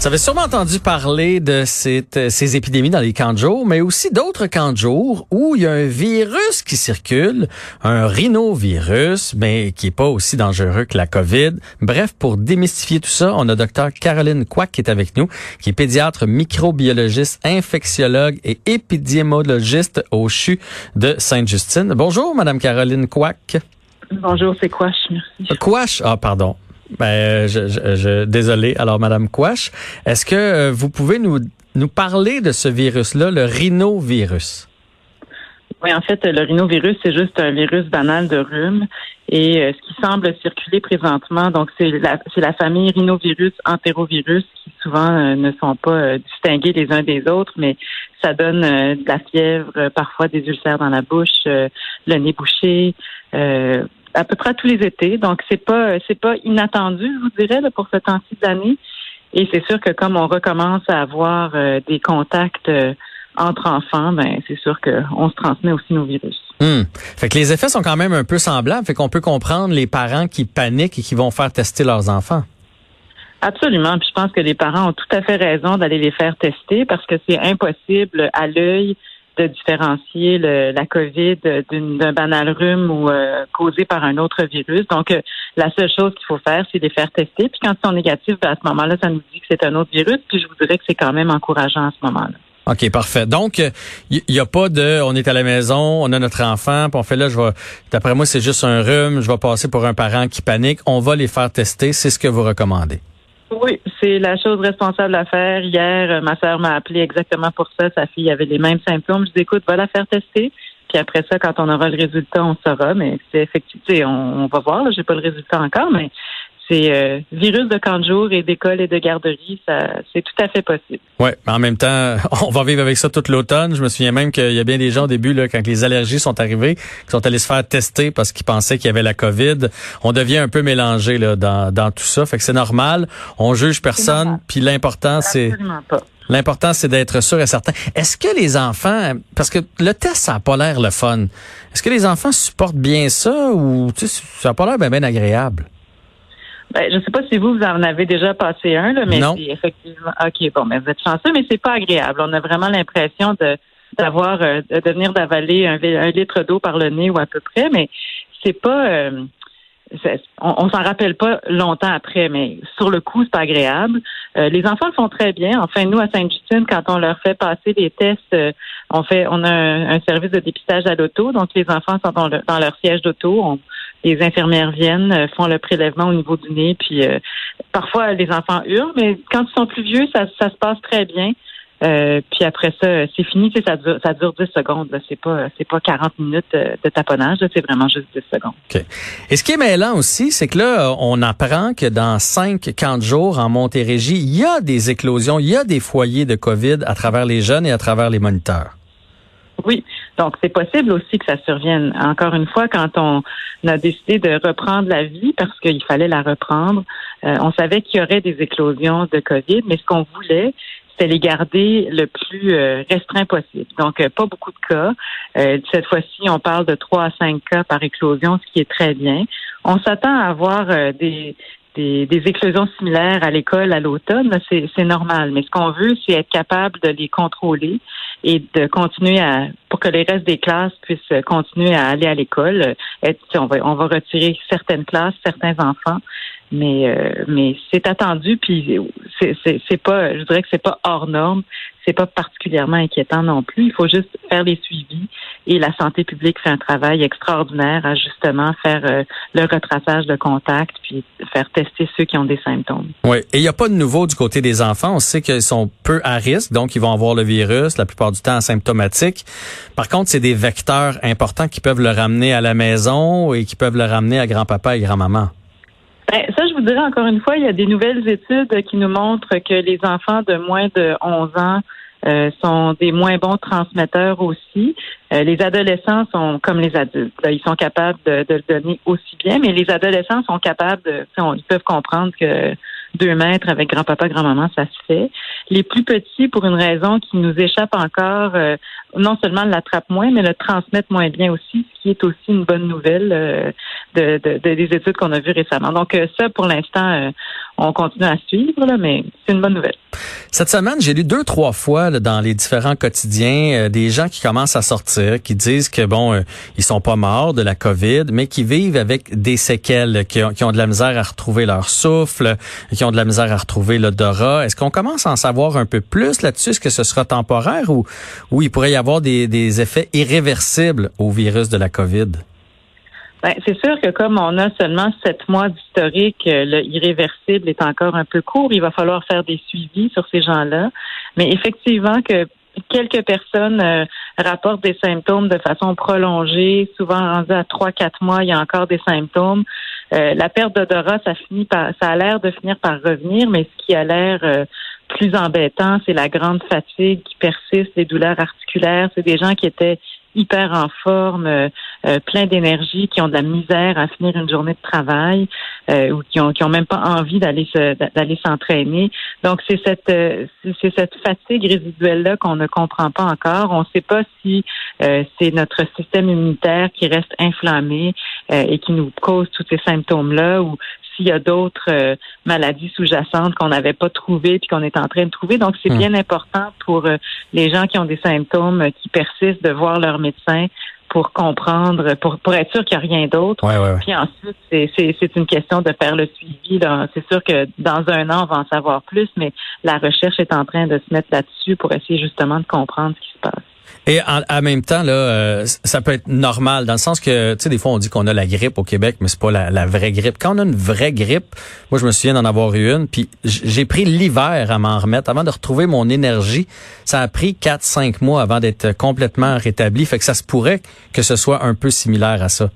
Vous avez sûrement entendu parler de cette, euh, ces épidémies dans les camps de jour, mais aussi d'autres camps de jour où il y a un virus qui circule, un rhinovirus, mais qui est pas aussi dangereux que la COVID. Bref, pour démystifier tout ça, on a docteur Caroline Quack qui est avec nous, qui est pédiatre, microbiologiste, infectiologue et épidémiologiste au CHU de Sainte-Justine. Bonjour, Madame Caroline Quack. Bonjour, c'est Quash, merci. Quash, ah pardon. Ben, je, je, je, désolé. Alors, Madame Quash, est-ce que euh, vous pouvez nous, nous parler de ce virus-là, le rhinovirus? Oui, en fait, le rhinovirus, c'est juste un virus banal de rhume. Et euh, ce qui semble circuler présentement, donc c'est la, c'est la famille rhinovirus, entérovirus, qui souvent euh, ne sont pas distingués les uns des autres, mais ça donne de la fièvre, parfois des ulcères dans la bouche, le nez bouché, à peu près tous les étés. Donc, c'est pas c'est pas inattendu, je vous dirais, là, pour ce temps-ci d'année. Et c'est sûr que comme on recommence à avoir euh, des contacts euh, entre enfants, ben c'est sûr qu'on se transmet aussi nos virus. Hmm. Fait que les effets sont quand même un peu semblables. Fait qu'on peut comprendre les parents qui paniquent et qui vont faire tester leurs enfants. Absolument. Puis je pense que les parents ont tout à fait raison d'aller les faire tester parce que c'est impossible à l'œil de différencier le, la COVID d'un banal rhume ou euh, causé par un autre virus. Donc, euh, la seule chose qu'il faut faire, c'est les faire tester. Puis quand ils sont négatifs, ben, à ce moment-là, ça nous dit que c'est un autre virus. Puis je vous dirais que c'est quand même encourageant à ce moment-là. OK, parfait. Donc, il euh, n'y a pas de, on est à la maison, on a notre enfant, puis on fait là, je vais, d'après moi, c'est juste un rhume, je vais passer pour un parent qui panique. On va les faire tester. C'est ce que vous recommandez. Oui, c'est la chose responsable à faire. Hier, euh, ma sœur m'a appelé exactement pour ça. Sa fille avait les mêmes symptômes. Je dis, écoute, va la faire tester. Puis après ça, quand on aura le résultat, on saura. Mais c'est effectivement, on, on va voir. J'ai pas le résultat encore, mais c'est euh, virus de camp de jour et d'école et de garderie, ça c'est tout à fait possible. Ouais, mais en même temps, on va vivre avec ça toute l'automne. Je me souviens même qu'il y a bien des gens au début là, quand les allergies sont arrivées, qui sont allés se faire tester parce qu'ils pensaient qu'il y avait la COVID. On devient un peu mélangé là dans, dans tout ça, fait que c'est normal. On juge personne, puis l'important c'est L'important, c'est d'être sûr et certain. Est-ce que les enfants, parce que le test, ça n'a pas l'air le fun. Est-ce que les enfants supportent bien ça ou ça n'a pas l'air bien, bien agréable? Ben, je ne sais pas si vous, vous en avez déjà passé un, là, mais c'est effectivement. OK, bon, mais vous êtes chanceux, mais c'est pas agréable. On a vraiment l'impression de d'avoir euh, de venir d'avaler un, litre d'eau par le nez ou à peu près, mais c'est pas euh, on, s'en rappelle pas longtemps après, mais sur le coup, c'est pas agréable. Euh, les enfants le font très bien. Enfin, nous, à Sainte-Justine, quand on leur fait passer des tests, on fait on a un, service de dépistage à l'auto, donc les enfants sont dans, dans leur siège d'auto. Les infirmières viennent, font le prélèvement au niveau du nez, puis parfois les enfants hurlent, mais quand ils sont plus vieux, ça, ça se passe très bien. Euh, puis après ça, c'est fini, ça dure, ça dure 10 secondes. C'est pas, c'est pas 40 minutes euh, de taponnage, c'est vraiment juste 10 secondes. OK. Et ce qui est mêlant aussi, c'est que là, on apprend que dans 5 camps de jours en Montérégie, il y a des éclosions, il y a des foyers de COVID à travers les jeunes et à travers les moniteurs. Oui, donc c'est possible aussi que ça survienne. Encore une fois, quand on a décidé de reprendre la vie parce qu'il fallait la reprendre, euh, on savait qu'il y aurait des éclosions de COVID, mais ce qu'on voulait, c'est les garder le plus euh, restreint possible. Donc, euh, pas beaucoup de cas. Euh, cette fois-ci, on parle de 3 à 5 cas par éclosion, ce qui est très bien. On s'attend à avoir des, des, éclosions similaires à l'école à l'automne, c'est normal. Mais ce qu'on veut, c'est être capable de les contrôler et de continuer à pour que les restes des classes puissent continuer à aller à l'école. On va, on va retirer certaines classes, certains enfants, mais euh, mais c'est attendu puis c'est pas je dirais que c'est pas hors norme c'est pas particulièrement inquiétant non plus. Il faut juste faire les suivis et la santé publique fait un travail extraordinaire à justement faire euh, le retraçage de contact puis faire tester ceux qui ont des symptômes. Oui. Et il n'y a pas de nouveau du côté des enfants. On sait qu'ils sont peu à risque donc ils vont avoir le virus la plupart du temps asymptomatique par contre c'est des vecteurs importants qui peuvent le ramener à la maison et qui peuvent le ramener à grand-papa et grand-maman ben, ça, je vous dirais encore une fois, il y a des nouvelles études qui nous montrent que les enfants de moins de 11 ans euh, sont des moins bons transmetteurs aussi. Euh, les adolescents sont comme les adultes. ils sont capables de, le donner aussi bien, mais les adolescents sont capables de, ils peuvent comprendre que deux mètres avec grand-papa, grand-maman, ça se fait. Les plus petits, pour une raison qui nous échappe encore, euh, non seulement l'attrape moins, mais le transmettre moins bien aussi, qui est aussi une bonne nouvelle euh, de, des études qu'on a vues récemment. Donc euh, ça, pour l'instant, on continue à suivre, là, mais c'est une bonne nouvelle. Cette semaine, j'ai lu deux, trois fois dans les différents quotidiens des gens qui commencent à sortir, qui disent que bon, ils sont pas morts de la COVID, mais qui vivent avec des séquelles, qui ont, qui ont de la misère à retrouver leur souffle, qui ont de la misère à retrouver l'odorat. Est-ce qu'on commence à en savoir un peu plus là-dessus? Est-ce que ce sera temporaire ou, ou il pourrait y avoir des, des effets irréversibles au virus de la COVID? Ben, c'est sûr que comme on a seulement sept mois d'historique, euh, le irréversible est encore un peu court. Il va falloir faire des suivis sur ces gens-là. Mais effectivement que quelques personnes euh, rapportent des symptômes de façon prolongée, souvent rendu à trois, quatre mois, il y a encore des symptômes. Euh, la perte d'odorat, ça finit par, ça a l'air de finir par revenir, mais ce qui a l'air plus embêtant, c'est la grande fatigue qui persiste, les douleurs articulaires. C'est des gens qui étaient hyper en forme, euh, euh, plein d'énergie, qui ont de la misère à finir une journée de travail euh, ou qui ont qui ont même pas envie d'aller d'aller s'entraîner. Donc c'est cette c'est cette fatigue résiduelle là qu'on ne comprend pas encore. On ne sait pas si c'est notre système immunitaire qui reste inflammé et qui nous cause tous ces symptômes là ou s'il y a d'autres euh, maladies sous-jacentes qu'on n'avait pas trouvées puis qu'on est en train de trouver. Donc, c'est hmm. bien important pour euh, les gens qui ont des symptômes qui persistent de voir leur médecin pour comprendre, pour, pour être sûr qu'il n'y a rien d'autre. Puis ensuite, c'est une question de faire le suivi. C'est sûr que dans un an, on va en savoir plus, mais la recherche est en train de se mettre là-dessus pour essayer justement de comprendre ce qui se passe. Et en, même temps, là, euh, ça peut être normal dans le sens que, tu sais, des fois on dit qu'on a la grippe au Québec, mais c'est pas la, vraie grippe. Quand on a une vraie grippe, moi je me souviens d'en avoir eu une, puis j'ai pris l'hiver à m'en remettre, avant de retrouver mon énergie. Ça a pris 4-5 mois avant d'être complètement rétabli. Fait que ça se pourrait que ce soit un peu similaire à ça.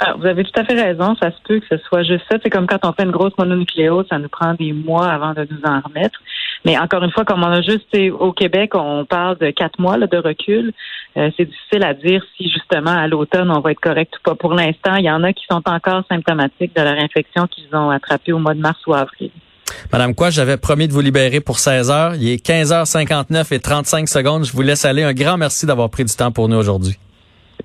Ah, vous avez tout à fait raison. Ça se peut que ce soit juste ça. C'est comme quand on fait une grosse mononucléose, ça nous prend des mois avant de nous en remettre. Mais encore une fois, comme on a juste au Québec, on parle de quatre mois de recul. Euh, c'est difficile à dire si justement à l'automne on va être correct ou pas. Pour l'instant, il y en a qui sont encore symptomatiques de leur infection qu'ils ont attrapée au mois de mars ou avril. Madame quoi, j'avais promis de vous libérer pour 16 heures. Il est 15h59 et 35 secondes. Je vous laisse aller. Un grand merci d'avoir pris du temps pour nous aujourd'hui.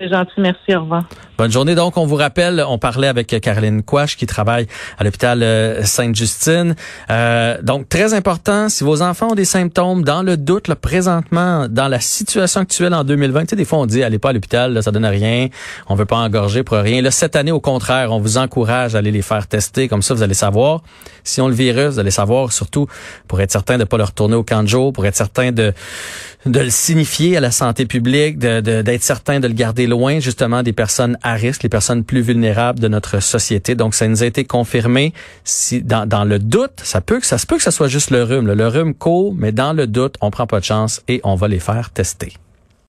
C'est gentil, merci, au revoir. Bonne journée. Donc, on vous rappelle, on parlait avec Caroline Quash qui travaille à l'hôpital euh, Sainte-Justine. Euh, donc, très important, si vos enfants ont des symptômes, dans le doute, là, présentement, dans la situation actuelle en 2020, tu sais, des fois, on dit, allez pas à l'hôpital, ça donne rien, on veut pas engorger pour rien. Là, cette année, au contraire, on vous encourage à aller les faire tester. Comme ça, vous allez savoir si on le virus, vous allez savoir surtout pour être certain de pas le retourner au camp de jour, pour être certain de de le signifier à la santé publique, d'être de, certain de le garder loin justement des personnes à risque, les personnes plus vulnérables de notre société. Donc ça nous a été confirmé. Si dans, dans le doute, ça peut que ça se peut que ça soit juste le rhume. Le rhume court, mais dans le doute, on prend pas de chance et on va les faire tester.